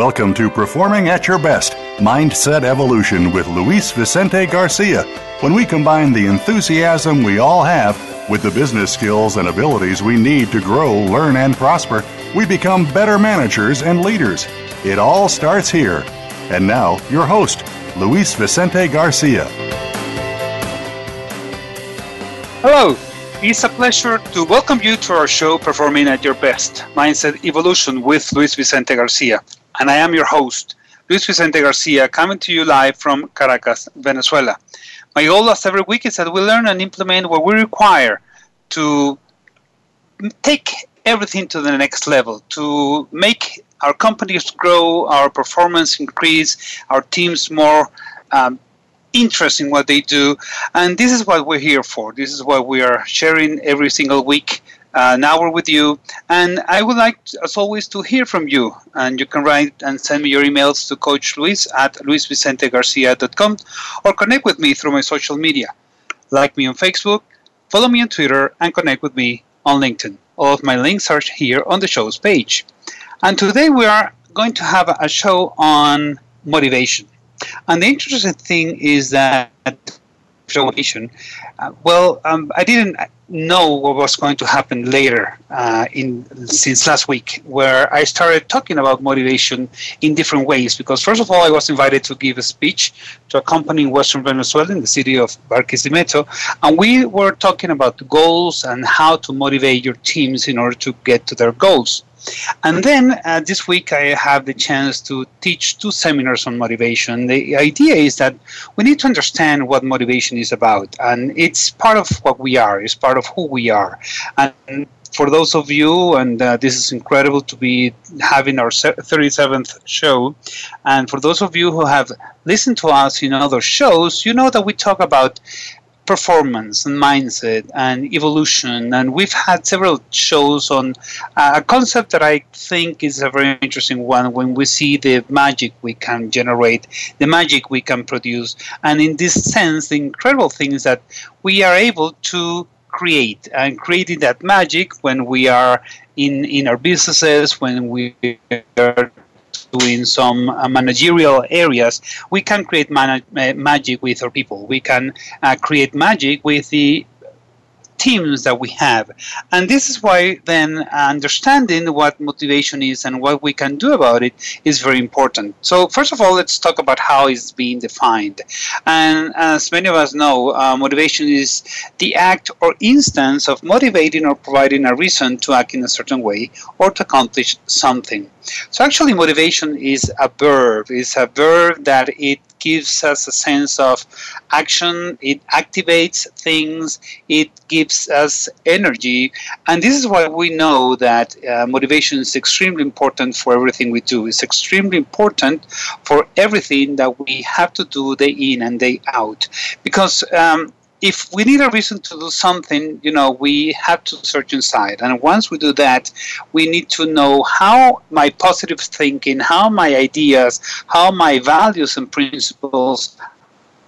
Welcome to Performing at Your Best Mindset Evolution with Luis Vicente Garcia. When we combine the enthusiasm we all have with the business skills and abilities we need to grow, learn, and prosper, we become better managers and leaders. It all starts here. And now, your host, Luis Vicente Garcia. Hello, it's a pleasure to welcome you to our show, Performing at Your Best Mindset Evolution with Luis Vicente Garcia and I am your host, Luis Vicente Garcia, coming to you live from Caracas, Venezuela. My goal as every week is that we learn and implement what we require to take everything to the next level, to make our companies grow, our performance increase, our teams more um, interested in what they do. And this is what we're here for. This is what we are sharing every single week now we're with you, and I would like, as always, to hear from you. And you can write and send me your emails to Coach Luis at luisvicentegarcia.com or connect with me through my social media. Like me on Facebook, follow me on Twitter, and connect with me on LinkedIn. All of my links are here on the show's page. And today we are going to have a show on motivation. And the interesting thing is that uh, well, um, I didn't know what was going to happen later uh, in since last week, where I started talking about motivation in different ways. Because first of all, I was invited to give a speech to a company in Western Venezuela, in the city of Barquisimeto, and we were talking about goals and how to motivate your teams in order to get to their goals. And then uh, this week I have the chance to teach two seminars on motivation. The idea is that we need to understand what motivation is about, and it's part of what we are, it's part of who we are. And for those of you, and uh, this is incredible to be having our 37th show, and for those of you who have listened to us in other shows, you know that we talk about performance and mindset and evolution. And we've had several shows on uh, a concept that I think is a very interesting one when we see the magic we can generate, the magic we can produce. And in this sense, the incredible thing is that we are able to create and creating that magic when we are in, in our businesses, when we are in some uh, managerial areas, we can create uh, magic with our people. We can uh, create magic with the teams that we have. And this is why then understanding what motivation is and what we can do about it is very important. So, first of all, let's talk about how it's being defined. And as many of us know, uh, motivation is the act or instance of motivating or providing a reason to act in a certain way or to accomplish something. So, actually, motivation is a verb, it's a verb that it gives us a sense of action, it activates things, it gives us energy. And this is why we know that uh, motivation is extremely important for everything we do. It's extremely important for everything that we have to do day in and day out. Because um, if we need a reason to do something, you know, we have to search inside. And once we do that, we need to know how my positive thinking, how my ideas, how my values and principles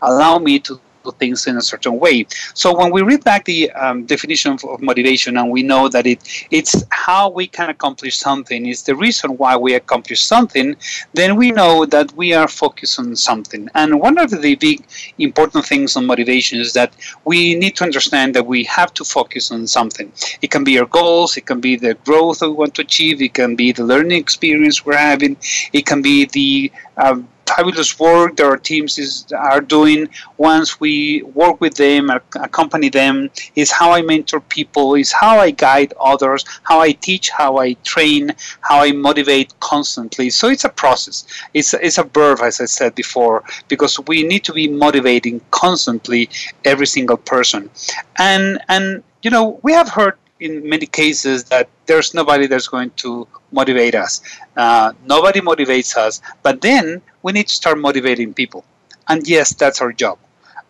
allow me to things in a certain way. So when we read back the um, definition of, of, motivation and we know that it it's how we can accomplish something, is the reason why we accomplish something, then we know that we are focused on something. And one of the big important things on motivation is that we need to understand that we have to focus on something. It can be our goals, it can be the growth we want to achieve, it can be the learning experience we're having, it can be the um, fabulous work that our teams is, are doing once we work with them, accompany them, is how I mentor people, is how I guide others, how I teach, how I train, how I motivate constantly. So it's a process. It's, it's a verb, as I said before, because we need to be motivating constantly every single person. And, and you know, we have heard in many cases that there's nobody that's going to motivate us. Uh, nobody motivates us, but then we need to start motivating people. And yes, that's our job.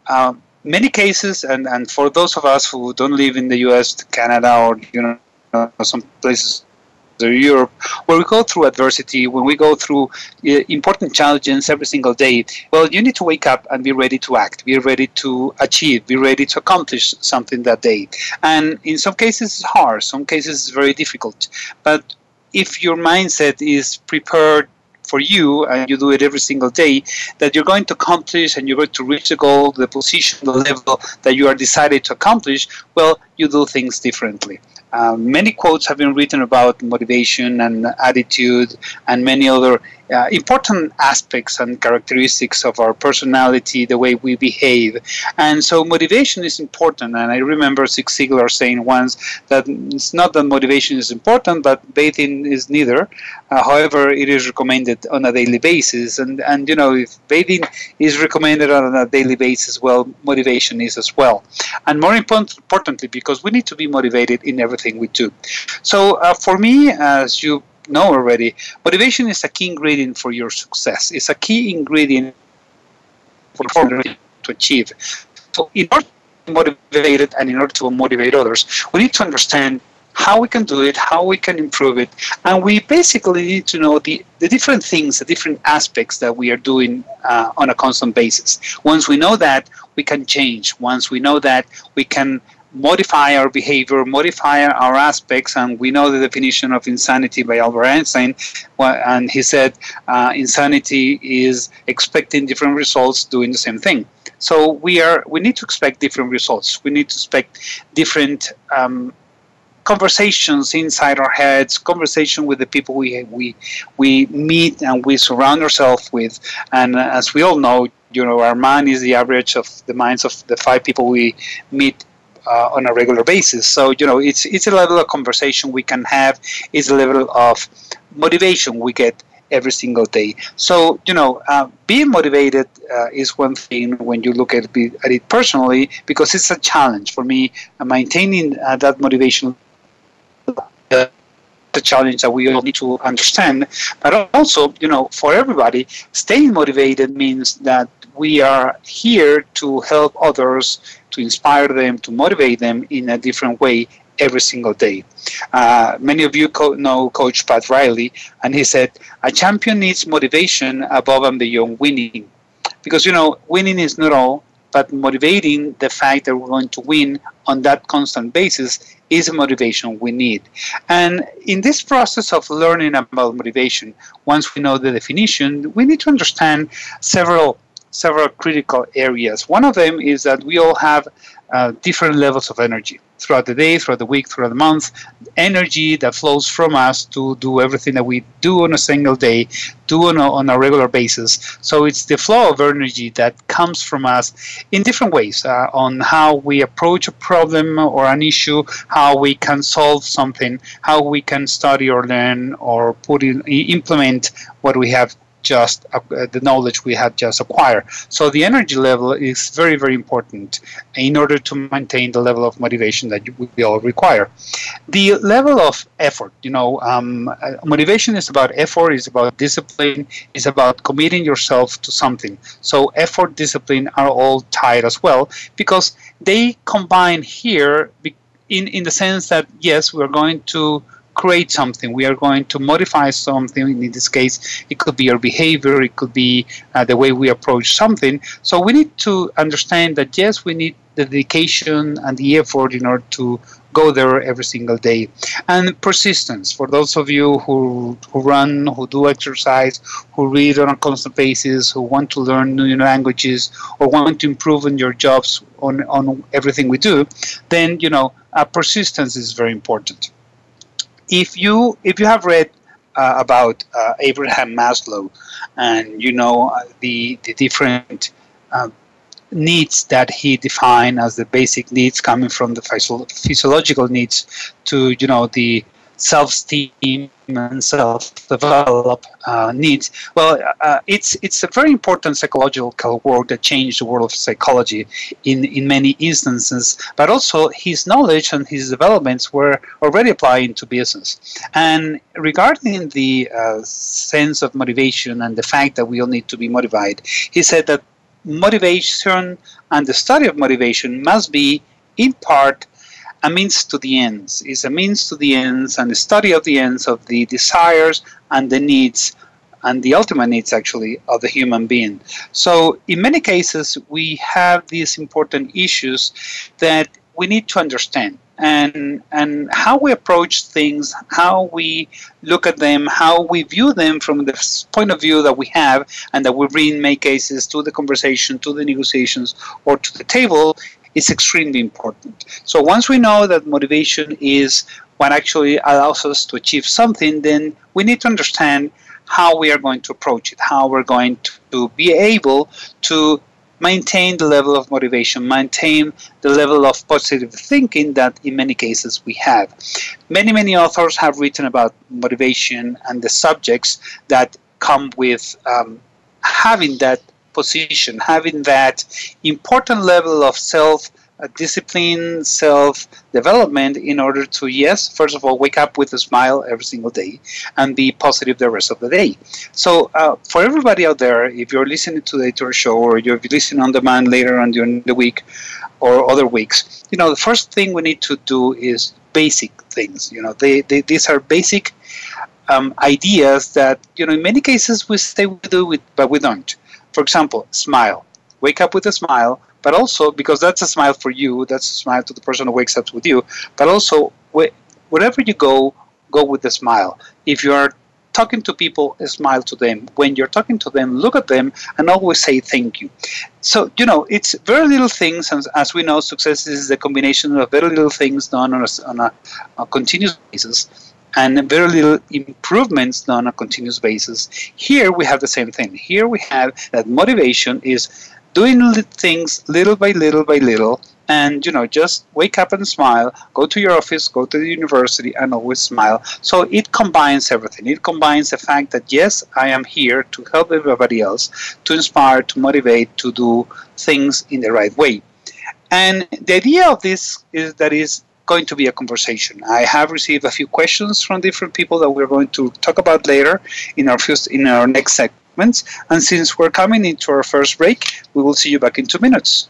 Uh, many cases, and, and for those of us who don't live in the US, Canada, or you know, some places Europe, where we go through adversity, when we go through uh, important challenges every single day, well, you need to wake up and be ready to act, be ready to achieve, be ready to accomplish something that day. And in some cases, it's hard, some cases, it's very difficult. But if your mindset is prepared for you and you do it every single day that you're going to accomplish and you're going to reach the goal the position the level that you are decided to accomplish well you do things differently um, many quotes have been written about motivation and attitude and many other uh, important aspects and characteristics of our personality, the way we behave. And so motivation is important. And I remember Zig Ziglar saying once that it's not that motivation is important, but bathing is neither. Uh, however, it is recommended on a daily basis. And, and, you know, if bathing is recommended on a daily basis, well, motivation is as well. And more important, importantly, because we need to be motivated in everything we do. So uh, for me, as you know already, motivation is a key ingredient for your success. It's a key ingredient for to achieve. So in order to motivate it and in order to motivate others, we need to understand how we can do it, how we can improve it, and we basically need to know the, the different things, the different aspects that we are doing uh, on a constant basis. Once we know that, we can change. Once we know that, we can modify our behavior, modify our aspects, and we know the definition of insanity by Albert Einstein, and he said uh, insanity is expecting different results doing the same thing. So we are we need to expect different results. We need to expect different um, conversations inside our heads, conversation with the people we we we meet and we surround ourselves with. And as we all know, you know, our mind is the average of the minds of the five people we meet uh, on a regular basis. So you know, it's it's a level of conversation we can have. It's a level of motivation we get every single day. So you know, uh, being motivated uh, is one thing when you look at it, at it personally because it's a challenge for me. Uh, maintaining uh, that motivation. The challenge that we all need to understand, but also, you know, for everybody, staying motivated means that we are here to help others to inspire them, to motivate them in a different way every single day. Uh, many of you co- know Coach Pat Riley, and he said, A champion needs motivation above and beyond winning. Because, you know, winning is not all, but motivating the fact that we're going to win on that constant basis is a motivation we need. And in this process of learning about motivation, once we know the definition, we need to understand several several critical areas. One of them is that we all have uh, different levels of energy throughout the day, throughout the week, throughout the month. Energy that flows from us to do everything that we do on a single day, do on a, on a regular basis. So it's the flow of energy that comes from us in different ways uh, on how we approach a problem or an issue, how we can solve something, how we can study or learn or put in, implement what we have just uh, the knowledge we had just acquired. So the energy level is very, very important in order to maintain the level of motivation that we all require. The level of effort, you know, um, uh, motivation is about effort, is about discipline, is about committing yourself to something. So effort, discipline are all tied as well because they combine here in, in the sense that, yes, we're going to create something. We are going to modify something. In this case, it could be our behavior, it could be uh, the way we approach something. So we need to understand that yes, we need the dedication and the effort in order to go there every single day. And persistence for those of you who, who run, who do exercise, who read on a constant basis, who want to learn new languages, or want to improve in your jobs on, on everything we do, then you know uh, persistence is very important if you if you have read uh, about uh, Abraham Maslow, and you know uh, the the different uh, needs that he defined as the basic needs coming from the physiological needs to you know the self-esteem and self-develop uh, needs. Well, uh, it's it's a very important psychological work that changed the world of psychology in in many instances. But also his knowledge and his developments were already applying to business. And regarding the uh, sense of motivation and the fact that we all need to be motivated, he said that motivation and the study of motivation must be in part a means to the ends. Is a means to the ends and the study of the ends of the desires and the needs and the ultimate needs actually of the human being. So in many cases we have these important issues that we need to understand and and how we approach things, how we look at them, how we view them from the point of view that we have, and that we bring, in many cases, to the conversation, to the negotiations, or to the table, is extremely important. So once we know that motivation is what actually allows us to achieve something, then we need to understand how we are going to approach it, how we're going to be able to maintain the level of motivation, maintain the level of positive thinking that in many cases we have. Many, many authors have written about motivation and the subjects that come with um, having that position, having that important level of self discipline, self development in order to, yes, first of all, wake up with a smile every single day and be positive the rest of the day. So, uh, for everybody out there, if you're listening today to our show or you're listening on demand later on during the week or other weeks, you know, the first thing we need to do is basic things. You know, they, they these are basic um, ideas that, you know, in many cases we stay with, do it, but we don't. For example, smile. Wake up with a smile, but also because that's a smile for you, that's a smile to the person who wakes up with you, but also wherever you go, go with a smile. If you are talking to people, smile to them. When you're talking to them, look at them and always say thank you. So, you know, it's very little things, and as we know, success is the combination of very little things done on a, on a, a continuous basis and very little improvements done on a continuous basis. Here we have the same thing. Here we have that motivation is doing things little by little by little and you know just wake up and smile go to your office go to the university and always smile so it combines everything it combines the fact that yes i am here to help everybody else to inspire to motivate to do things in the right way and the idea of this is that is going to be a conversation. I have received a few questions from different people that we're going to talk about later in our first, in our next segments. And since we're coming into our first break, we will see you back in two minutes.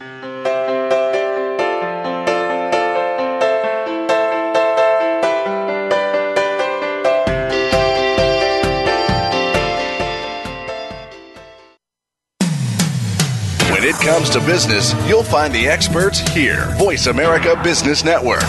Comes to business, you'll find the experts here. Voice America Business Network.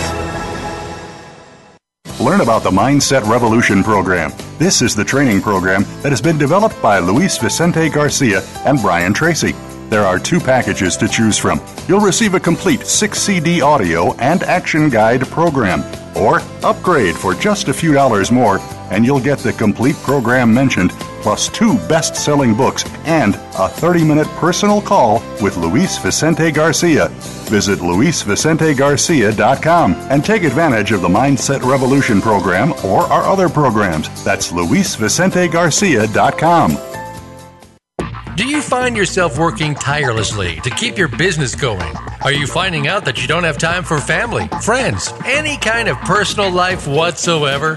Learn about the Mindset Revolution program. This is the training program that has been developed by Luis Vicente Garcia and Brian Tracy. There are two packages to choose from. You'll receive a complete 6 CD audio and action guide program, or upgrade for just a few dollars more, and you'll get the complete program mentioned plus two best selling books and a 30 minute personal call with Luis Vicente Garcia. Visit luisvicentegarcia.com and take advantage of the Mindset Revolution program or our other programs. That's luisvicentegarcia.com. Do you find yourself working tirelessly to keep your business going? Are you finding out that you don't have time for family, friends, any kind of personal life whatsoever?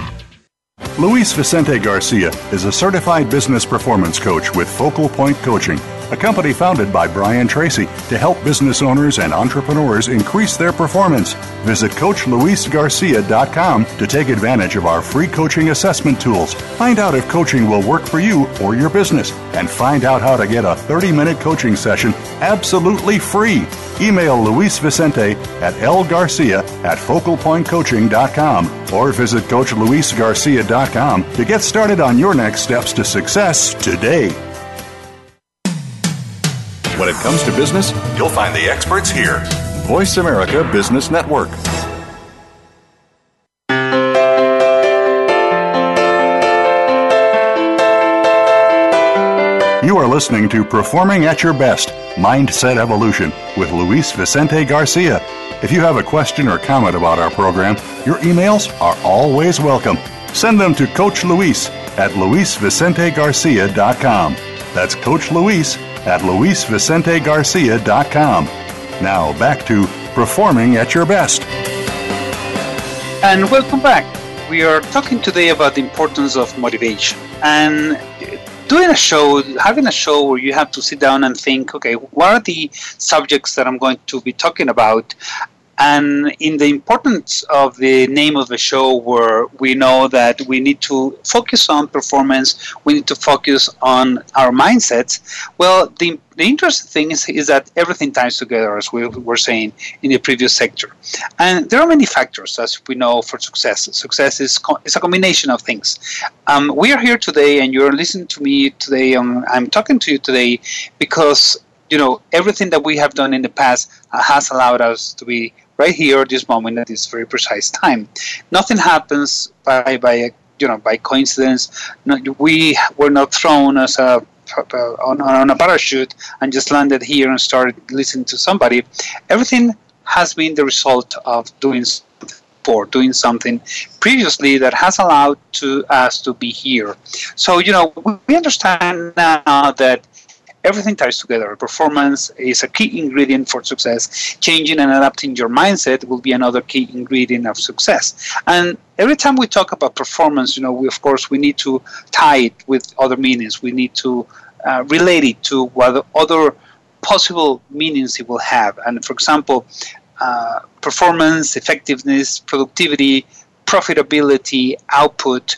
Luis Vicente Garcia is a certified business performance coach with Focal Point Coaching. A company founded by Brian Tracy to help business owners and entrepreneurs increase their performance. Visit CoachLuisGarcia.com to take advantage of our free coaching assessment tools. Find out if coaching will work for you or your business, and find out how to get a 30 minute coaching session absolutely free. Email Luis Vicente at lgarcia at focalpointcoaching.com or visit CoachLuisGarcia.com to get started on your next steps to success today. When it comes to business, you'll find the experts here. Voice America Business Network. You are listening to Performing at Your Best Mindset Evolution with Luis Vicente Garcia. If you have a question or comment about our program, your emails are always welcome. Send them to Coach Luis at luisvicentegarcia.com. That's Coach Luis at luisvicentegarcia.com. Now back to Performing at Your Best. And welcome back. We are talking today about the importance of motivation. And doing a show, having a show where you have to sit down and think, okay, what are the subjects that I'm going to be talking about? And in the importance of the name of the show, where we know that we need to focus on performance, we need to focus on our mindsets. Well, the, the interesting thing is, is that everything ties together, as we were saying in the previous sector. And there are many factors, as we know, for success. Success is, co- is a combination of things. Um, we are here today, and you're listening to me today. Um, I'm talking to you today because you know everything that we have done in the past has allowed us to be right here this moment at this very precise time. Nothing happens by by you know by coincidence. We were not thrown as a on, on a parachute and just landed here and started listening to somebody. Everything has been the result of doing for doing something previously that has allowed to us to be here. So you know we understand now that everything ties together. Performance is a key ingredient for success. Changing and adapting your mindset will be another key ingredient of success. And every time we talk about performance, you know, we, of course, we need to tie it with other meanings. We need to uh, relate it to what other possible meanings it will have. And for example, uh, performance, effectiveness, productivity, profitability, output,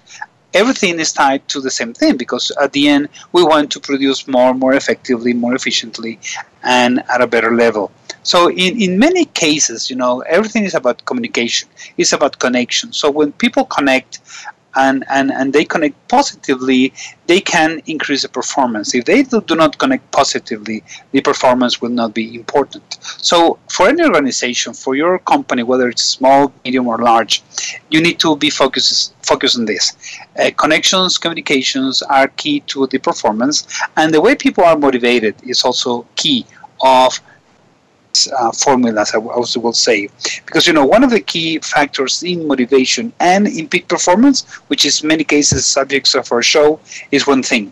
everything is tied to the same thing because at the end we want to produce more, more effectively, more efficiently, and at a better level. So in, in many cases, you know, everything is about communication. It's about connection. So when people connect and, and, and they connect positively, they can increase the performance. If they do, do not connect positively, the performance will not be important. So, for any organization, for your company, whether it's small, medium, or large, you need to be focused focus on this. Uh, connections, communications are key to the performance, and the way people are motivated is also key of uh, formulas, I, w- I also will say. Because, you know, one of the key factors in motivation and in peak performance, which is many cases subjects of our show, is one thing,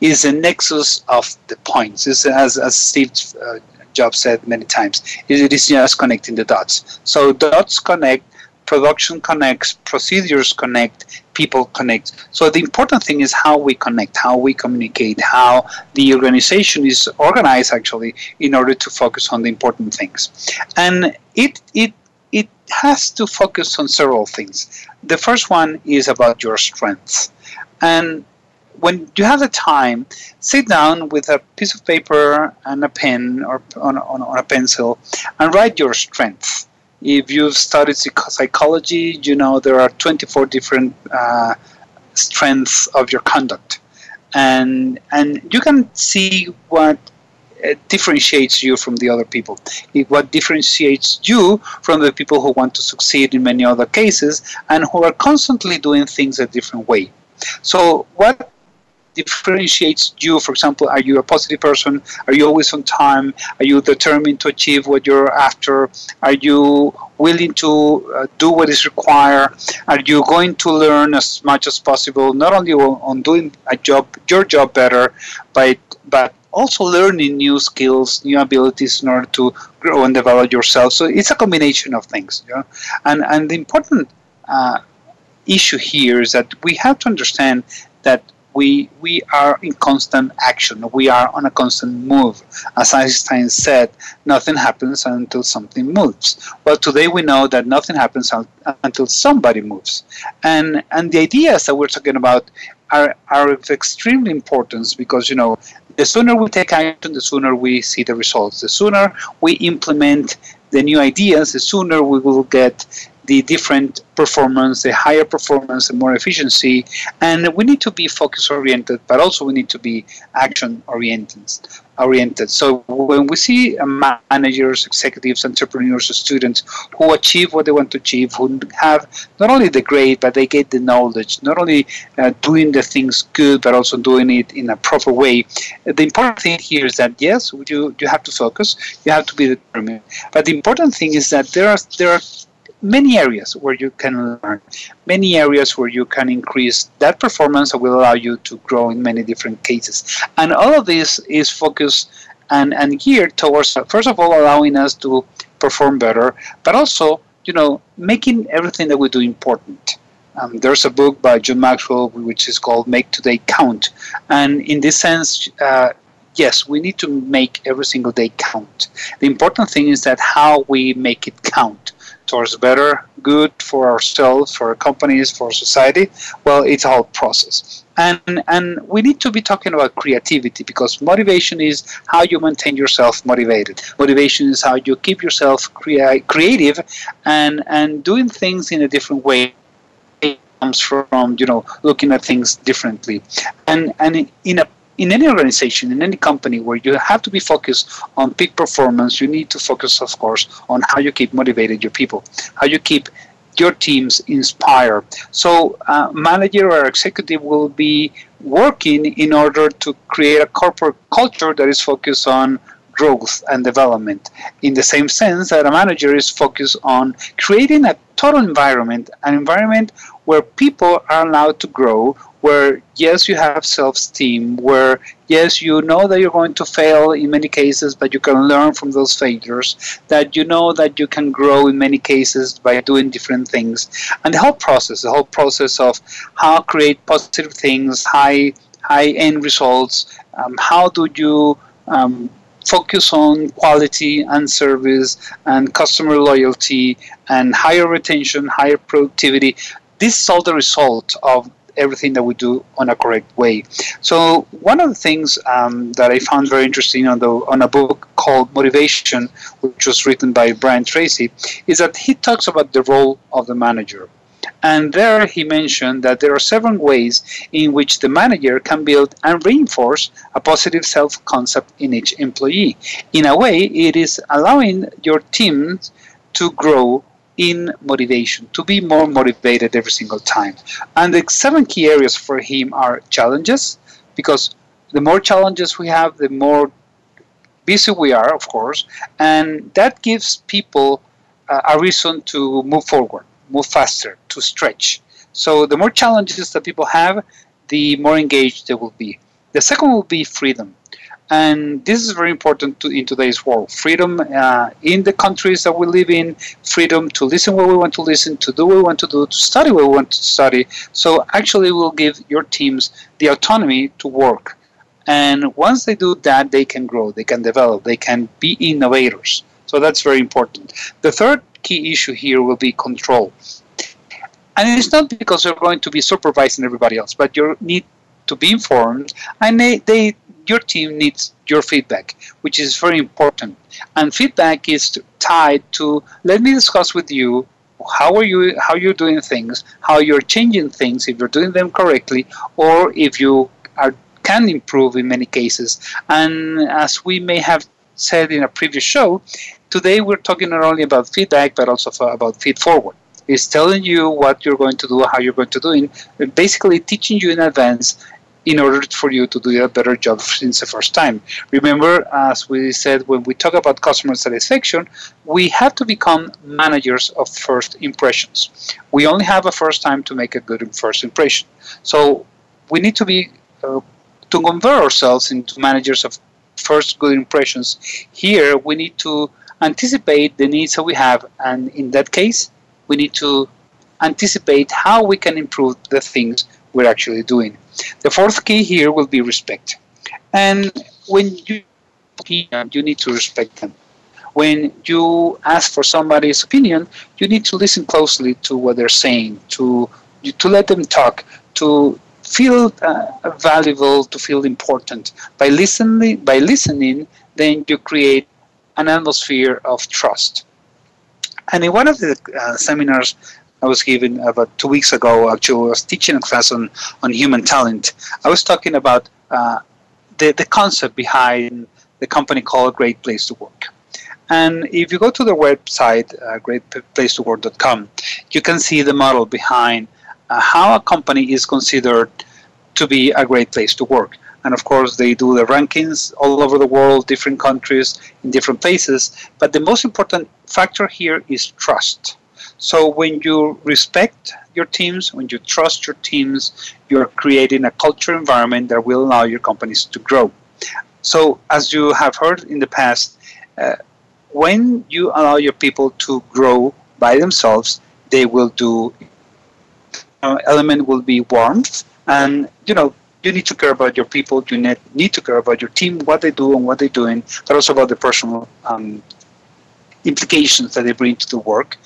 is the nexus of the points. As, as Steve uh, Jobs said many times, it is just connecting the dots. So dots connect, production connects, procedures connect, people connect. So the important thing is how we connect, how we communicate, how the organization is organized actually in order to focus on the important things. And it it it has to focus on several things. The first one is about your strengths. And when you have the time, sit down with a piece of paper and a pen or on, on, on a pencil and write your strengths if you've studied psychology, you know there are 24 different uh, strengths of your conduct, and and you can see what uh, differentiates you from the other people. What differentiates you from the people who want to succeed in many other cases and who are constantly doing things a different way. So what differentiates you. For example are you a positive person? Are you always on time? Are you determined to achieve what you're after? Are you willing to uh, do what is required? Are you going to learn as much as possible not only on doing a job your job better but but also learning new skills new abilities in order to grow and develop yourself? So it's a combination of things know? and and the important uh, issue here is that we have to understand that we we are in constant action. We are on a constant move. As Einstein said, nothing happens until something moves. Well, today we know that nothing happens until somebody moves, and and the ideas that we're talking about are are of extreme importance because you know the sooner we take action, the sooner we see the results. The sooner we implement the new ideas, the sooner we will get the different performance, the higher performance, the more efficiency. And we need to be focus oriented, but also we need to be action oriented. Oriented. So when we see managers, executives, entrepreneurs, students who achieve what they want to achieve, who have not only the grade, but they get the knowledge, not only uh, doing the things good, but also doing it in a proper way. The important thing here is that yes, you you have to focus, you have to be determined. But the important thing is that there are there are many areas where you can learn, many areas where you can increase that performance that will allow you to grow in many different cases. And all of this is focused and, and geared towards, first of all, allowing us to perform better, but also, you know, making everything that we do important. Um, there's a book by John Maxwell which is called Make Today Count. And in this sense, uh, yes, we need to make every single day count. The important thing is that how we make it count towards better good for ourselves, for our companies, for society, well, it's a whole process. And, and we need to be talking about creativity because motivation is how you maintain yourself motivated. Motivation is how you keep yourself crea- creative and, and doing things in a different way comes from you know looking at things differently and and in a in any organization, in any company where you have to be focused on peak performance, you need to focus, of course, on how you keep motivated your people, how you keep your teams inspired. So, uh, manager or executive will be working in order to create a corporate culture that is focused on growth and development. In the same sense that a manager is focused on creating a total environment, an environment where people are allowed to grow, where yes you have self-esteem where yes you know that you're going to fail in many cases but you can learn from those failures that you know that you can grow in many cases by doing different things. And the whole process the whole process of how create positive things high high end results um, how do you um, focus on quality and service and customer loyalty and higher retention higher productivity this is all the result of everything that we do on a correct way. So one of the things um, that I found very interesting on the on a book called Motivation, which was written by Brian Tracy, is that he talks about the role of the manager. And there he mentioned that there are seven ways in which the manager can build and reinforce a positive self concept in each employee. In a way, it is allowing your team to grow in motivation, to be more motivated every single time. And the seven key areas for him are challenges, because the more challenges we have, the more busy we are, of course, and that gives people uh, a reason to move forward, move faster, to stretch. So the more challenges that people have, the more engaged they will be. The second will be freedom. And this is very important to, in today's world. Freedom uh, in the countries that we live in, freedom to listen what we want to listen, to do what we want to do, to study what we want to study. So actually, we'll give your teams the autonomy to work. And once they do that, they can grow, they can develop, they can be innovators. So that's very important. The third key issue here will be control. And it's not because you're going to be supervising everybody else, but you need to be informed and they, they your team needs your feedback, which is very important. And feedback is tied to let me discuss with you how are you how you're doing things, how you're changing things, if you're doing them correctly, or if you are can improve in many cases. And as we may have said in a previous show, today we're talking not only about feedback but also about feed forward. It's telling you what you're going to do, how you're going to do it, basically teaching you in advance in order for you to do a better job since the first time. Remember, as we said when we talk about customer satisfaction, we have to become managers of first impressions. We only have a first time to make a good first impression. So we need to be uh, to convert ourselves into managers of first good impressions. Here, we need to anticipate the needs that we have, and in that case, we need to anticipate how we can improve the things we're actually doing. The fourth key here will be respect. And when you you need to respect them. When you ask for somebody's opinion, you need to listen closely to what they're saying, to to let them talk, to feel uh, valuable, to feel important. By listening, by listening, then you create an atmosphere of trust. And in one of the uh, seminars I was given about two weeks ago, actually, I was teaching a class on, on human talent. I was talking about uh, the, the concept behind the company called Great Place to Work. And if you go to their website, uh, greatplacetowork.com, you can see the model behind uh, how a company is considered to be a great place to work. And of course, they do the rankings all over the world, different countries, in different places. But the most important factor here is trust. So when you respect your teams, when you trust your teams, you're creating a culture environment that will allow your companies to grow. So as you have heard in the past, uh, when you allow your people to grow by themselves, they will do. Uh, element will be warmth, and you know you need to care about your people. You need, need to care about your team, what they do and what they're doing, but also about the personal um, implications that they bring to the work.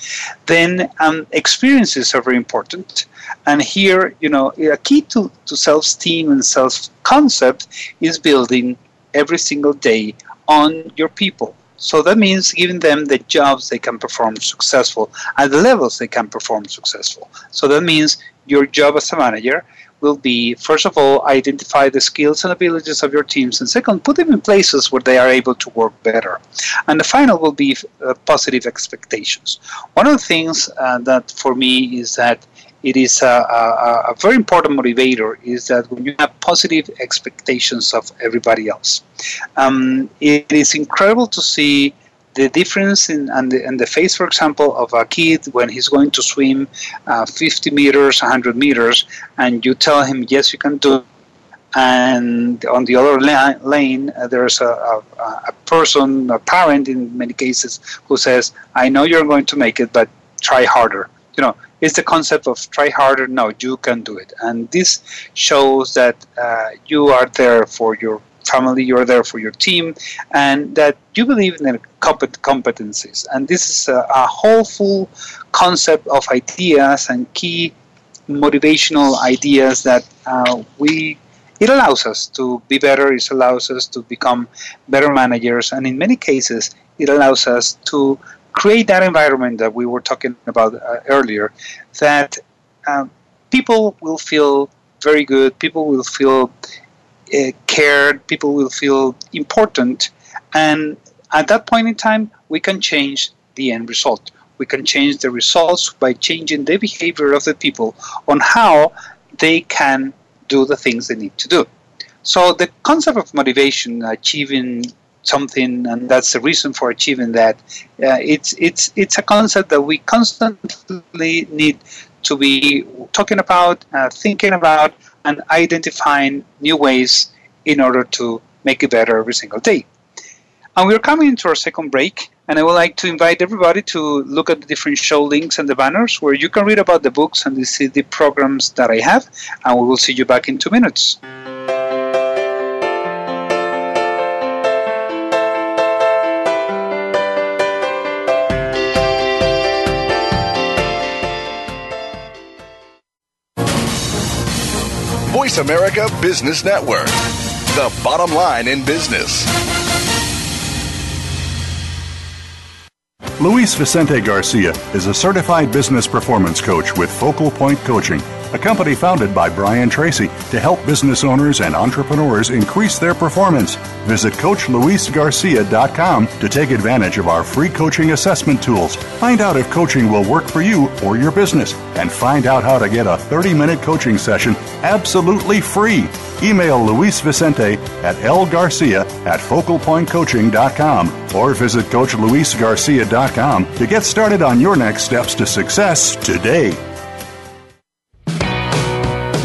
Then um, experiences are very important. And here, you know, a key to, to self-esteem and self-concept is building every single day on your people. So that means giving them the jobs they can perform successful at the levels they can perform successful. So that means your job as a manager will be first of all identify the skills and abilities of your teams and second put them in places where they are able to work better. And the final will be uh, positive expectations. One of the things uh, that for me is that it is a, a, a, very important motivator is that when you have positive expectations of everybody else. Um, it is incredible to see the difference in and the, and the face, for example, of a kid when he's going to swim uh, 50 meters, 100 meters, and you tell him, yes, you can do it. And on the other la- lane, uh, there's a, a, a person, a parent in many cases, who says, I know you're going to make it, but try harder. You know, it's the concept of try harder. No, you can do it. And this shows that uh, you are there for your family, you're there for your team, and that you believe in their competencies. And this is a, a whole full concept of ideas and key motivational ideas that uh, we it allows us to be better it allows us to become better managers and in many cases it allows us to create that environment that we were talking about uh, earlier that uh, people will feel very good people will feel uh, cared, people will feel important, and at that point in time, we can change the end result. We can change the results by changing the behavior of the people on how they can do the things they need to do. So the concept of motivation, achieving something, and that's the reason for achieving that. Uh, it's it's it's a concept that we constantly need to be talking about, uh, thinking about, and identifying new ways in order to make it better every single day. And we're coming into our second break, and I would like to invite everybody to look at the different show links and the banners where you can read about the books and see the programs that I have, and we will see you back in two minutes. Voice America Business Network, the bottom line in business. Luis Vicente Garcia is a certified business performance coach with Focal Point Coaching a company founded by Brian Tracy to help business owners and entrepreneurs increase their performance. Visit CoachLuisGarcia.com to take advantage of our free coaching assessment tools. Find out if coaching will work for you or your business, and find out how to get a 30 minute coaching session absolutely free. Email Luis Vicente at lgarcia at focalpointcoaching.com or visit CoachLuisGarcia.com to get started on your next steps to success today.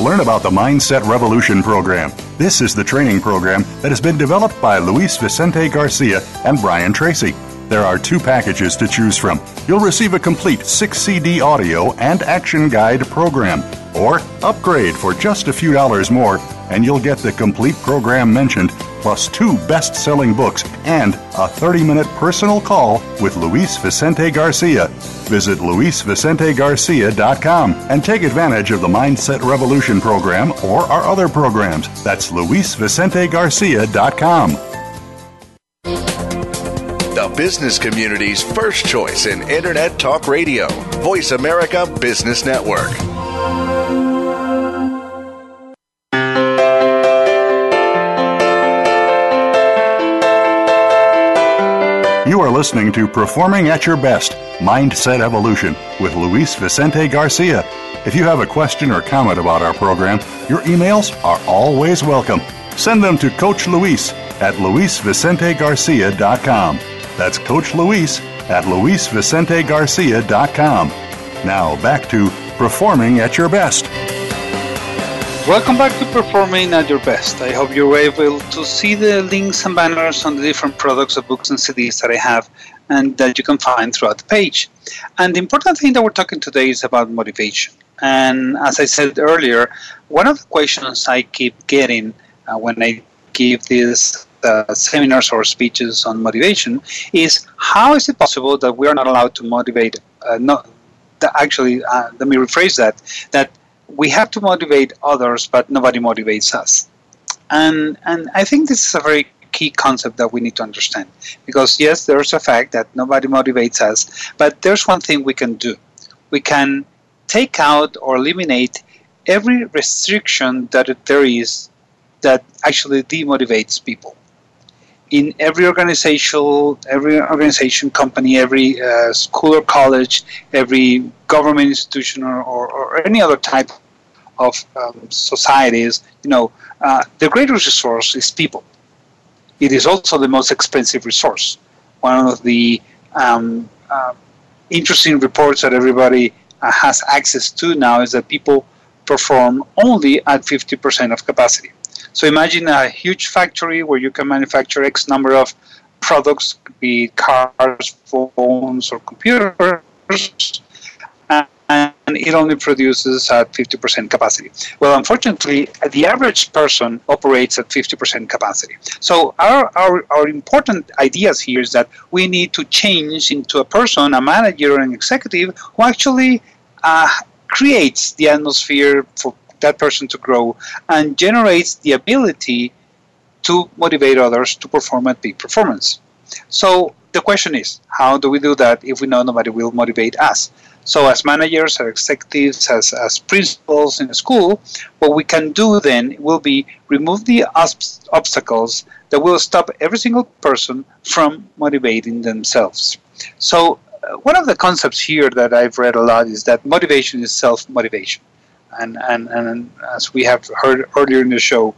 Learn about the Mindset Revolution program. This is the training program that has been developed by Luis Vicente Garcia and Brian Tracy. There are two packages to choose from. You'll receive a complete 6 CD audio and action guide program, or upgrade for just a few dollars more, and you'll get the complete program mentioned plus two best selling books and a 30 minute personal call with Luis Vicente Garcia. Visit luisvicentegarcia.com and take advantage of the Mindset Revolution program or our other programs. That's luisvicentegarcia.com. The business community's first choice in Internet Talk Radio, Voice America Business Network. You are listening to Performing at Your Best Mindset Evolution with Luis Vicente Garcia. If you have a question or comment about our program, your emails are always welcome. Send them to Coach Luis at luisvicentegarcia.com. That's Coach Luis at luisvicentegarcia.com. Now back to Performing at Your Best. Welcome back to Performing at Your Best. I hope you were able to see the links and banners on the different products of books and CDs that I have and that you can find throughout the page. And the important thing that we're talking today is about motivation. And as I said earlier, one of the questions I keep getting uh, when I give these uh, seminars or speeches on motivation is how is it possible that we are not allowed to motivate? Uh, not, actually, uh, let me rephrase that. That we have to motivate others, but nobody motivates us. And and I think this is a very key concept that we need to understand because yes, there's a fact that nobody motivates us, but there's one thing we can do. We can take out or eliminate every restriction that there is that actually demotivates people in every organization, every organization, company, every uh, school or college, every government institution, or, or, or any other type of um, societies, you know, uh, the greatest resource is people. It is also the most expensive resource. One of the um, uh, interesting reports that everybody uh, has access to now is that people perform only at 50% of capacity. So imagine a huge factory where you can manufacture X number of products, be cars, phones, or computers, and it only produces at 50% capacity. Well, unfortunately, the average person operates at 50% capacity. So our, our, our important ideas here is that we need to change into a person, a manager, an executive who actually uh, creates the atmosphere for that person to grow and generates the ability to motivate others to perform at peak performance. So the question is, how do we do that if we know nobody will motivate us? So as managers, as executives, as, as principals in a school, what we can do then will be remove the obstacles that will stop every single person from motivating themselves. So uh, one of the concepts here that I've read a lot is that motivation is self-motivation and, and, and as we have heard earlier in the show,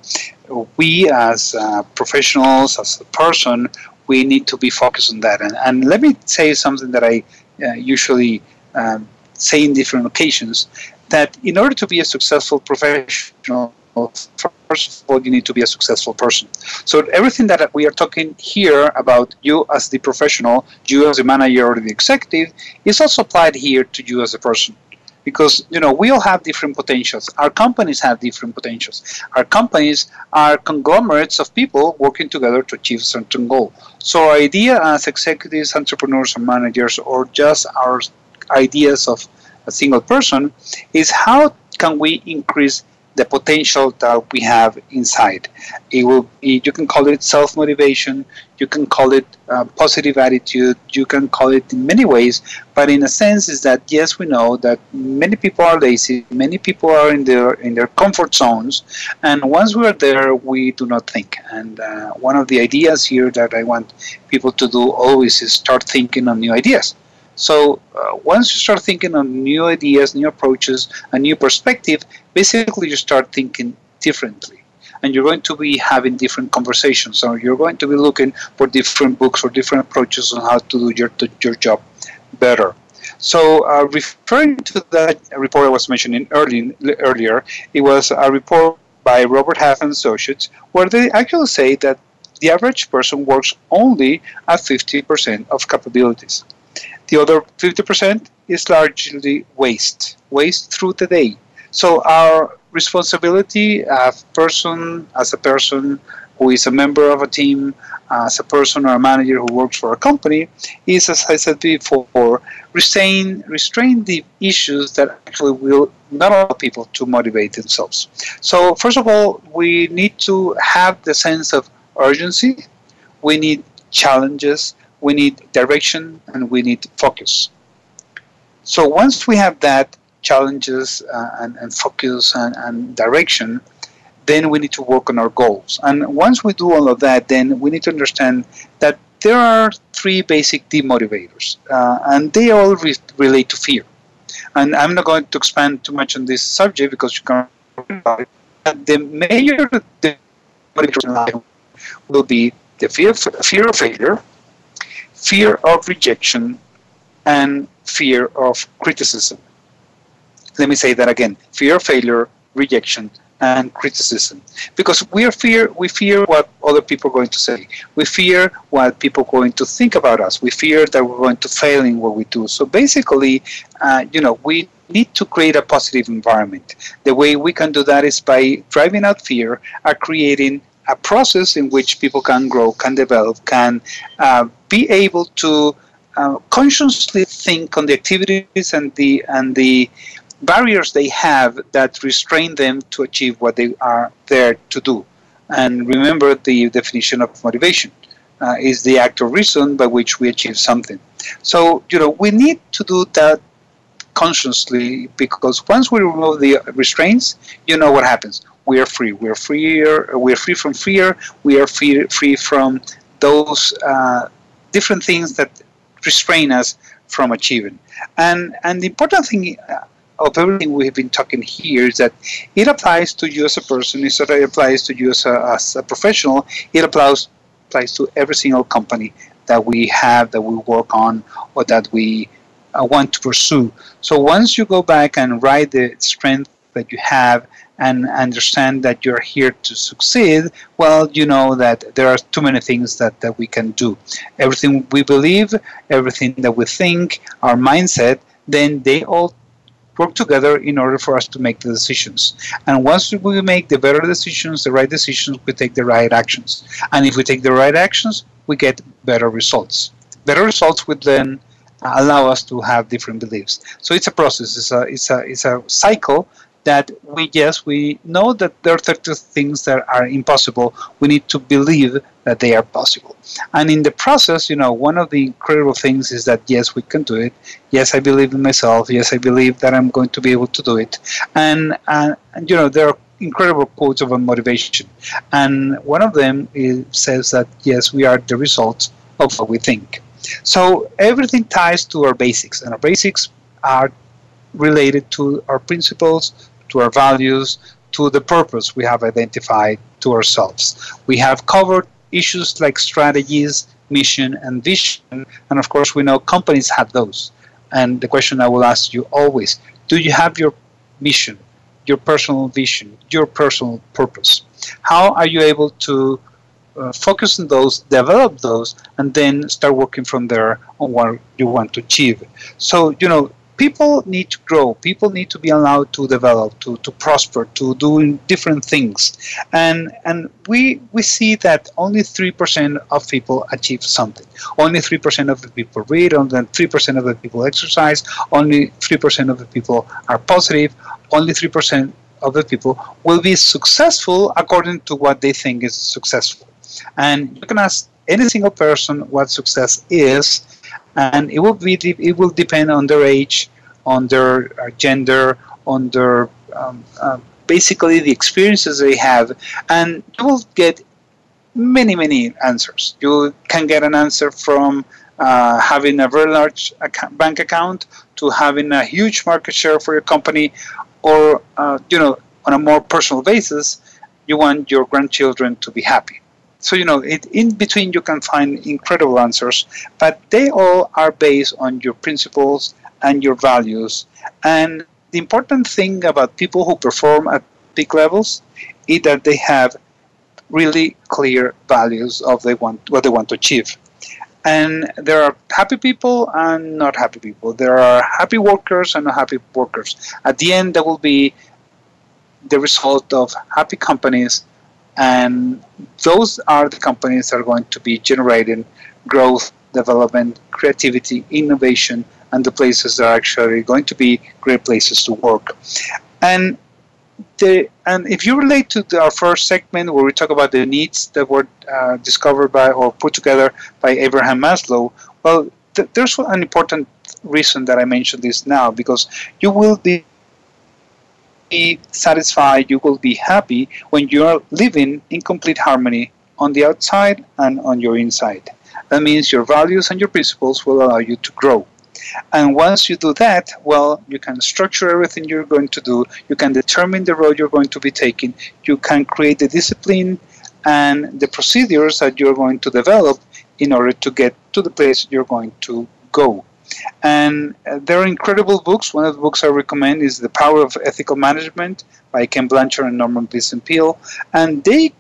we as uh, professionals, as a person, we need to be focused on that. And, and let me say something that I uh, usually um, say in different occasions that in order to be a successful professional, first of all, you need to be a successful person. So everything that we are talking here about you as the professional, you as the manager or the executive, is also applied here to you as a person because you know we all have different potentials. Our companies have different potentials. Our companies are conglomerates of people working together to achieve a certain goal. So our idea as executives entrepreneurs and managers or just our ideas of a single person is how can we increase the potential that we have inside. It will be, you can call it self motivation, you can call it uh, positive attitude, you can call it in many ways, but in a sense is that yes, we know that many people are lazy, many people are in their in their comfort zones, and once we are there, we do not think. And uh, one of the ideas here that I want people to do always is start thinking on new ideas. So uh, once you start thinking on new ideas, new approaches, a new perspective, basically you start thinking differently. And you're going to be having different conversations, or you're going to be looking for different books or different approaches on how to do your, your job better. So, uh, referring to that report I was mentioning early, earlier, it was a report by Robert Half and Associates, where they actually say that the average person works only at 50% of capabilities. The other 50% is largely waste, waste through the day. So our responsibility as person, as a person who is a member of a team, as a person or a manager who works for a company, is, as I said before, restrain, restrain the issues that actually will not allow people to motivate themselves. So, first of all, we need to have the sense of urgency. We need challenges we need direction and we need focus. So once we have that challenges uh, and, and, focus and, and, direction, then we need to work on our goals. And once we do all of that, then we need to understand that there are three basic demotivators, uh, and they all re- relate to fear. And I'm not going to expand too much on this subject because you can. The major demotivators will be the fear, of, fear of failure, fear of rejection, and fear of criticism. Let me say that again fear of failure, rejection, and criticism. Because we are fear we fear what other people are going to say. We fear what people are going to think about us. We fear that we're going to fail in what we do. So basically, uh, you know, we need to create a positive environment. The way we can do that is by driving out fear and creating a process in which people can grow, can develop, can uh, be able to uh, consciously think on the activities and the and the barriers they have that restrain them to achieve what they are there to do. And remember the definition of motivation uh, is the act or reason by which we achieve something. So you know we need to do that consciously because once we remove the restraints, you know what happens we are free. We are freer. We are free from fear. We are free, free from those uh, different things that restrain us from achieving. And and the important thing uh, of everything we've been talking here is that it applies to you as a person. It applies to you as a, as a professional. It applies applies to every single company that we have, that we work on, or that we uh, want to pursue. So once you go back and write the strength that you have and understand that you're here to succeed, well, you know that there are too many things that, that we can do. Everything we believe, everything that we think, our mindset, then they all work together in order for us to make the decisions. And once we make the better decisions, the right decisions, we take the right actions. And if we take the right actions, we get better results. Better results would then allow us to have different beliefs. So it's a process. It's a it's a it's a cycle that we yes we know that there are certain things that are impossible. We need to believe that they are possible. And in the process you know one of the incredible things is that yes we can do it. Yes i believe in myself. Yes i believe that i'm going to be able to do it. And and, and you know there are incredible quotes of motivation. And one of them is, says that yes we are the result of what we think. So everything ties to our basics. And our basics are related to our principles to our values, to the purpose we have identified to ourselves. We have covered issues like strategies, mission, and vision, and of course, we know companies have those. And the question I will ask you always do you have your mission, your personal vision, your personal purpose? How are you able to uh, focus on those, develop those, and then start working from there on what you want to achieve? So, you know, people need to grow. People need to be allowed to develop to, to prosper to do different things. And and we we see that only 3% of people achieve something. Only 3% of the people read only 3% of the people exercise only 3% of the people are positive only 3% of the people will be successful according to what they think is successful. And you can ask any single person what success is, and it will be it will depend on their age, on their uh, gender, on their um, uh, basically the experiences they have, and you will get many many answers. You can get an answer from uh, having a very large account, bank account to having a huge market share for your company, or uh, you know on a more personal basis, you want your grandchildren to be happy. So you know, it, in between you can find incredible answers, but they all are based on your principles and your values. And the important thing about people who perform at peak levels is that they have really clear values of they want what they want to achieve. And there are happy people and not happy people. There are happy workers and not happy workers. At the end, there will be the result of happy companies and those are the companies that are going to be generating growth, development, creativity, innovation, and the places that are actually going to be great places to work. And the, and if you relate to the, our first segment where we talk about the needs that were uh, discovered by or put together by Abraham Maslow, well, th- there's an important reason that I mentioned this now because you will be be satisfied, you will be happy when you are living in complete harmony on the outside and on your inside. That means your values and your principles will allow you to grow. And once you do that, well, you can structure everything you're going to do, you can determine the road you're going to be taking, you can create the discipline and the procedures that you're going to develop in order to get to the place you're going to go. And uh, there are incredible books. One of the books I recommend is The Power of Ethical Management by Ken Blanchard and Norman Vincent Peale. And they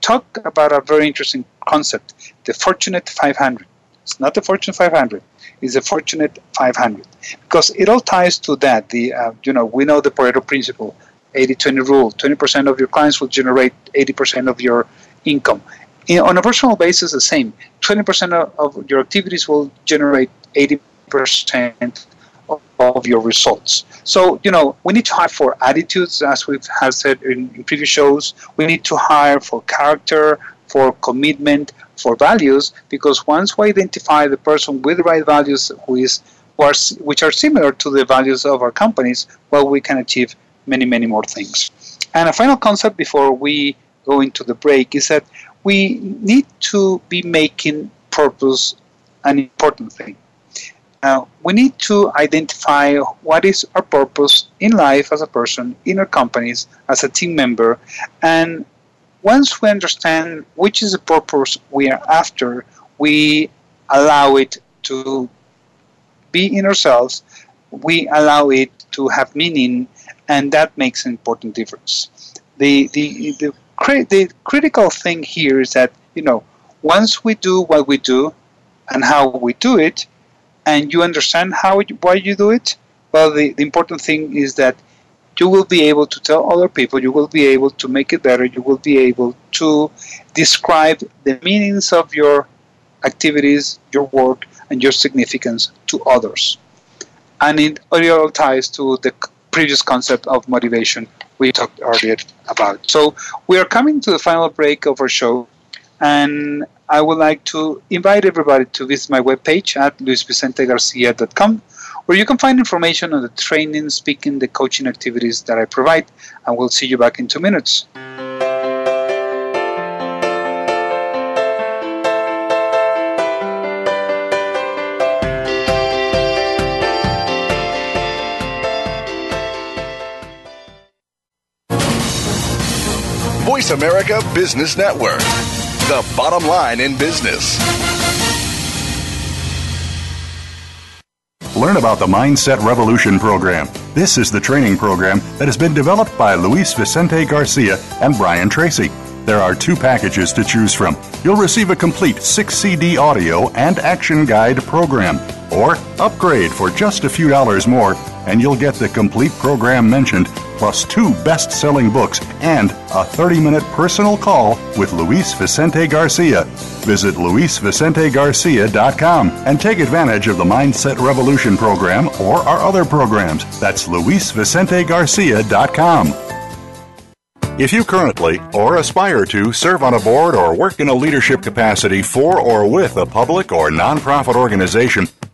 talk about a very interesting concept the Fortunate 500. It's not the Fortune 500, it's the Fortunate 500. Because it all ties to that. The uh, You know, we know the Pareto principle 80 20 rule 20% of your clients will generate 80% of your income. In, on a personal basis, the same. 20% of, of your activities will generate 80 percent of your results. So, you know, we need to hire for attitudes, as we have said in, in, previous shows. We need to hire for character, for commitment, for values, because once we identify the person with the right values who is, who are, which are similar to the values of our companies, well, we can achieve many, many more things. And a final concept before we go into the break is that we need to be making purpose an important thing. Uh, we need to identify what is our purpose in life as a person, in our companies, as a team member, and once we understand which is the purpose we are after, we allow it to be in ourselves, we allow it to have meaning, and that makes an important difference. The, the, the, the critical thing here is that, you know, once we do what we do and how we do it, and you understand how why you do it, well, the, the important thing is that you will be able to tell other people, you will be able to make it better, you will be able to describe the meanings of your activities, your work, and your significance to others. And it all ties to the previous concept of motivation we talked earlier about. So we are coming to the final break of our show, and I would like to invite everybody to visit my webpage at luisvicentegarcia.com where you can find information on the training, speaking, the coaching activities that I provide. And we'll see you back in two minutes. Voice America Business Network the bottom line in business. Learn about the Mindset Revolution program. This is the training program that has been developed by Luis Vicente Garcia and Brian Tracy. There are two packages to choose from. You'll receive a complete 6 CD audio and action guide program, or upgrade for just a few dollars more, and you'll get the complete program mentioned plus two best selling books and a 30 minute personal call with Luis Vicente Garcia. Visit luisvicentegarcia.com and take advantage of the Mindset Revolution program or our other programs. That's luisvicentegarcia.com. If you currently or aspire to serve on a board or work in a leadership capacity for or with a public or nonprofit organization,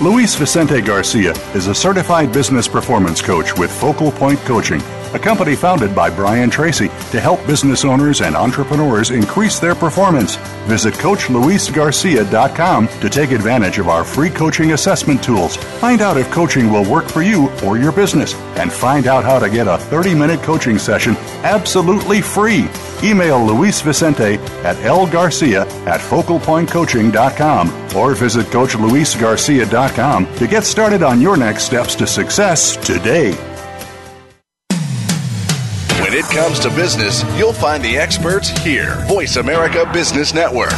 Luis Vicente Garcia is a certified business performance coach with Focal Point Coaching, a company founded by Brian Tracy to help business owners and entrepreneurs increase their performance. Visit CoachLuisGarcia.com to take advantage of our free coaching assessment tools. Find out if coaching will work for you or your business, and find out how to get a 30 minute coaching session absolutely free. Email Luis Vicente at lgarcia at focalpointcoaching.com or visit CoachLuisGarcia.com to get started on your next steps to success today. It comes to business, you'll find the experts here. Voice America Business Network.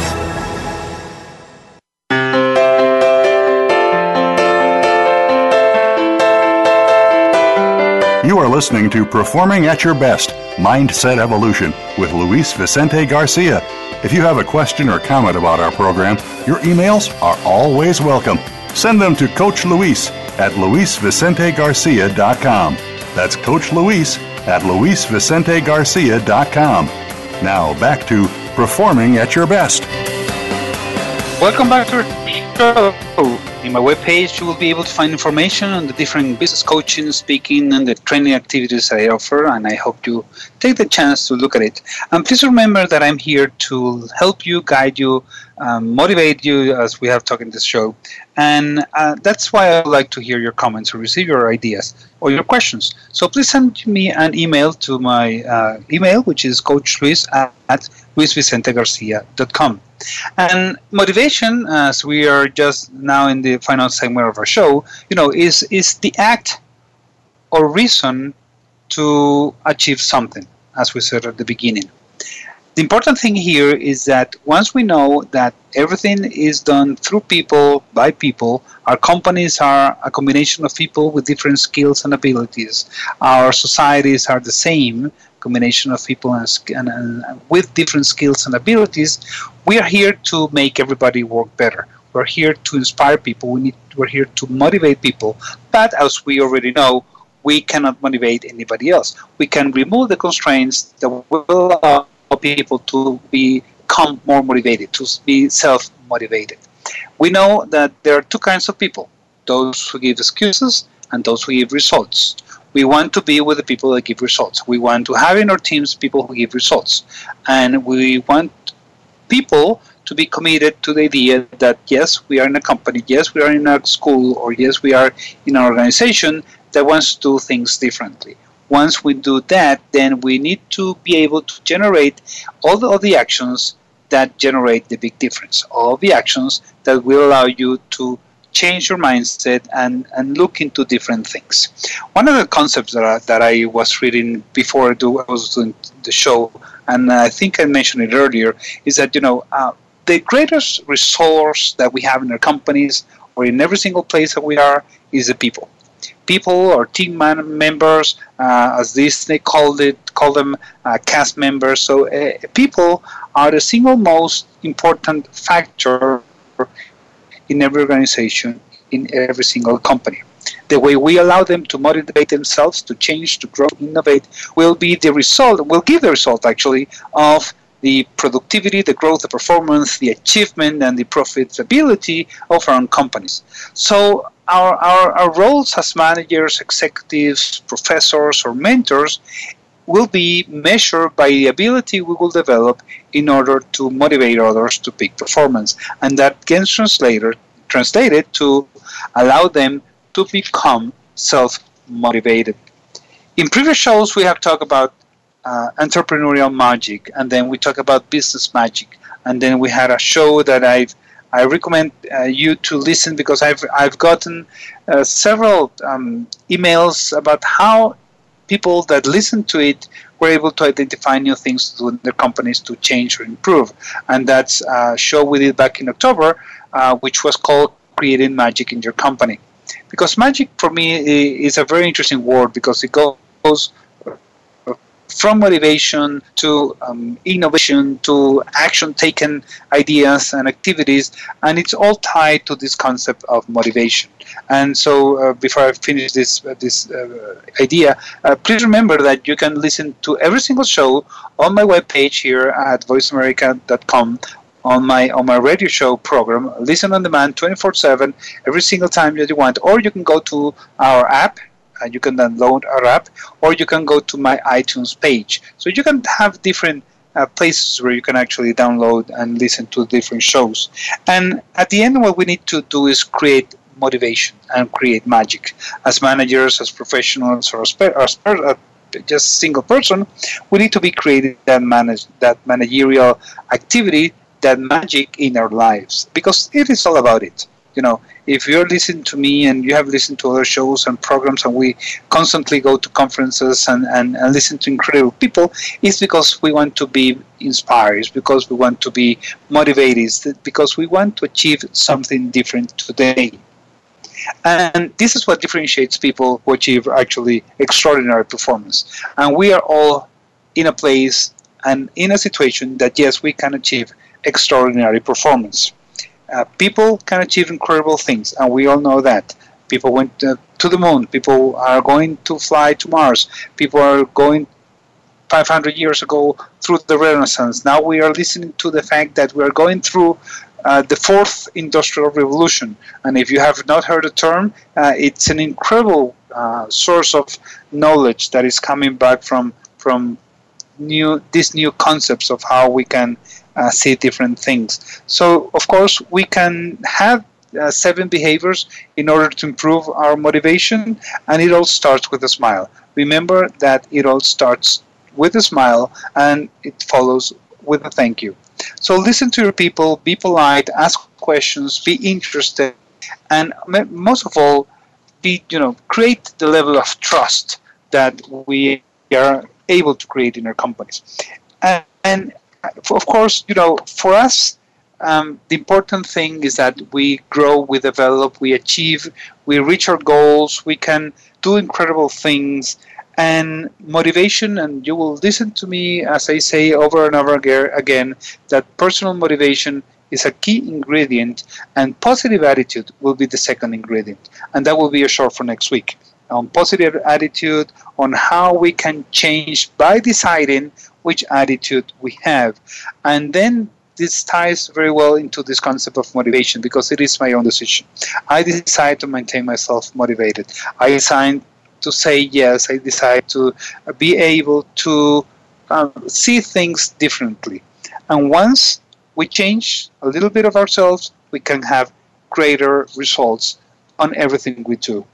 You are listening to Performing at Your Best Mindset Evolution with Luis Vicente Garcia. If you have a question or comment about our program, your emails are always welcome. Send them to Coach Luis at luisvicentegarcia.com. That's Coach Luis at luisvicentegarcia.com. Now back to Performing at Your Best. Welcome back to show. In my webpage, you will be able to find information on the different business coaching, speaking, and the training activities I offer, and I hope you take the chance to look at it. And please remember that I'm here to help you, guide you, um, motivate you, as we have talked in this show. And uh, that's why I would like to hear your comments or receive your ideas or your questions. So please send me an email to my uh, email, which is coachluis at, at luisvicentegarcia.com. And motivation, as we are just now in the final segment of our show, you know, is is the act or reason to achieve something, as we said at the beginning. The important thing here is that once we know that everything is done through people, by people, our companies are a combination of people with different skills and abilities. Our societies are the same combination of people and, and, and with different skills and abilities. We are here to make everybody work better. We're here to inspire people. We need, we're here to motivate people. But as we already know, we cannot motivate anybody else. We can remove the constraints that will allow people to become more motivated, to be self motivated. We know that there are two kinds of people those who give excuses and those who give results. We want to be with the people that give results. We want to have in our teams people who give results. And we want people to be committed to the idea that yes, we are in a company, yes, we are in a school, or yes, we are in an organization that wants to do things differently. Once we do that, then we need to be able to generate all the, all the actions that generate the big difference, all the actions that will allow you to change your mindset and, and look into different things. One of the concepts that I, that I was reading before I, was doing the show, and I think I mentioned it earlier, is that you know uh, the greatest resource that we have in our companies or in every single place that we are is the people. People or team members, uh, as they called it, call them uh, cast members. So uh, people are the single most important factor in every organization, in every single company. The way we allow them to motivate themselves to change, to grow, innovate, will be the result, will give the result actually of the productivity, the growth, the performance, the achievement, and the profitability of our own companies. So our, our, our roles as managers, executives, professors, or mentors will be measured by the ability we will develop in order to motivate others to peak performance. And that gets translated, translated to allow them to become self motivated. In previous shows, we have talked about uh, entrepreneurial magic, and then we talk about business magic, and then we had a show that I've I recommend uh, you to listen because I've I've gotten uh, several um, emails about how people that listen to it were able to identify new things to do in their companies to change or improve. And that's a show we did back in October, uh, which was called Creating Magic in Your Company. Because magic for me is a very interesting word because it goes from motivation to um, innovation to action taken ideas and activities and it's all tied to this concept of motivation. And so uh, before i finish this uh, this uh, idea uh, please remember that you can listen to every single show on my webpage here at voiceamerica.com on my on my radio show program listen on demand 24/7 every single time that you want. Or you can go to our app uh, you can download our app, or you can go to my iTunes page. So you can have different uh, places where you can actually download and listen to different shows. And at the end, what we need to do is create motivation and create magic. As managers, as professionals, or as, as uh, just single person, we need to be creating that manage that managerial activity, that magic in our lives, because it is all about it you know, if you're listening to me and you have listened to other shows and programs and we constantly go to conferences and, and, and listen to incredible people, it's because we want to be inspired, it's because we want to be motivated, because we want to achieve something different today. And this is what differentiates people who achieve actually extraordinary performance. And we are all in a place and in a situation that, yes, we can achieve extraordinary performance. Uh, people can achieve incredible things, and we all know that. People went uh, to the moon. People are going to fly to Mars. People are going 500 years ago through the Renaissance. Now we are listening to the fact that we are going through uh, the fourth industrial revolution. And if you have not heard the term, uh, it's an incredible uh, source of knowledge that is coming back from from new these new concepts of how we can uh, see different things. So, of course, we can have uh, seven behaviors in order to improve our motivation, and it all starts with a smile. Remember that it all starts with a smile and it follows with a thank you. So, listen to your people, be polite, ask questions, be interested, and most of all, be you know create the level of trust that we are able to create in our companies. And, and of course, you know, for us, um, the important thing is that we grow, we develop, we achieve, we reach our goals, we can do incredible things. And motivation, and you will listen to me as I say over and over again that personal motivation is a key ingredient, and positive attitude will be the second ingredient. And that will be a short for next week on positive attitude, on how we can change by deciding which attitude we have. And then this ties very well into this concept of motivation because it is my own decision. I decide to maintain myself motivated. I decide to say yes. I decide to be able to um, see things differently. And once we change a little bit of ourselves, we can have greater results on everything we do.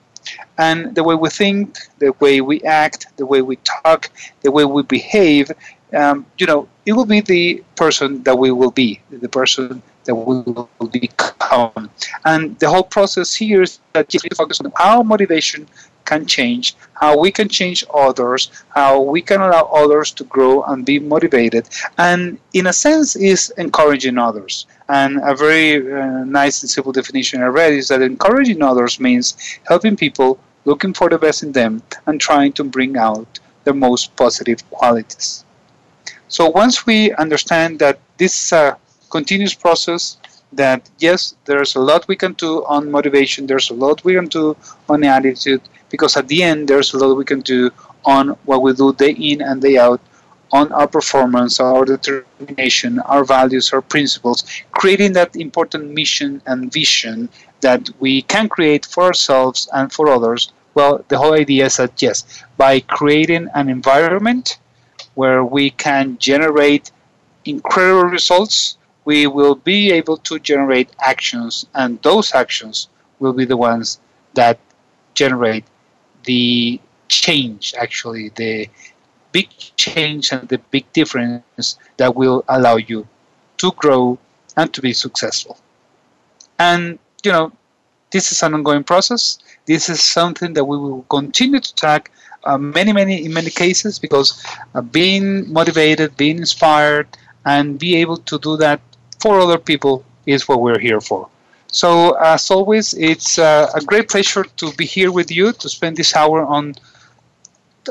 And the way we think, the way we act, the way we talk, the way we behave um, you know, it will be the person that we will be, the person that we will become. And the whole process here is that you focus on how motivation can change, how we can change others, how we can allow others to grow and be motivated, and in a sense is encouraging others. And a very uh, nice and simple definition I read is that encouraging others means helping people, looking for the best in them, and trying to bring out their most positive qualities. So once we understand that this is a continuous process, that yes, there's a lot we can do on motivation, there's a lot we can do on the attitude, because at the end, there's a lot we can do on what we do day in and day out on our performance, our determination, our values, our principles, creating that important mission and vision that we can create for ourselves and for others. Well, the whole idea is that yes, by creating an environment where we can generate incredible results, we will be able to generate actions, and those actions will be the ones that generate the change, actually, the big change and the big difference that will allow you to grow and to be successful. And, you know, this is an ongoing process. This is something that we will continue to track uh, many, many, in many cases, because uh, being motivated, being inspired, and be able to do that for other people is what we're here for. So, as always, it's uh, a great pleasure to be here with you to spend this hour on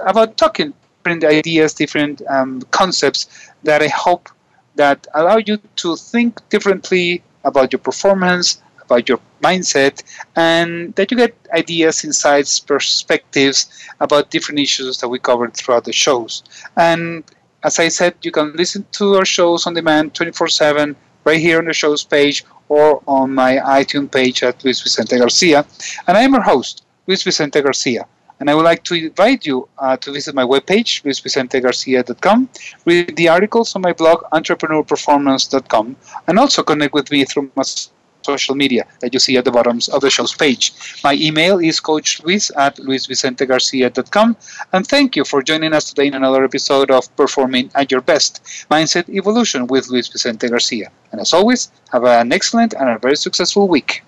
about talking different ideas, different um, concepts that I hope that allow you to think differently about your performance, about your mindset, and that you get ideas, insights, perspectives about different issues that we covered throughout the shows. And as I said, you can listen to our shows on demand 24 7 right here on the show's page or on my iTunes page at Luis Vicente Garcia. And I am your host, Luis Vicente Garcia. And I would like to invite you uh, to visit my webpage, luisvicentegarcia.com, read the articles on my blog, entrepreneurperformance.com, and also connect with me through my social media that you see at the bottom of the show's page. My email is coachluis at luisvicentegarcia.com. And thank you for joining us today in another episode of Performing at Your Best Mindset Evolution with Luis Vicente Garcia. And as always, have an excellent and a very successful week.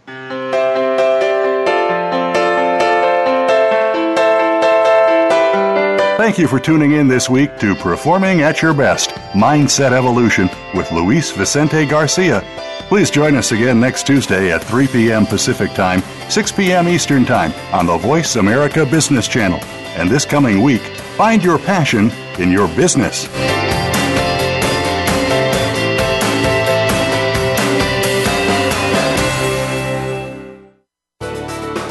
Thank you for tuning in this week to Performing at Your Best Mindset Evolution with Luis Vicente Garcia. Please join us again next Tuesday at 3 p.m. Pacific Time, 6 p.m. Eastern Time on the Voice America Business Channel. And this coming week, find your passion in your business.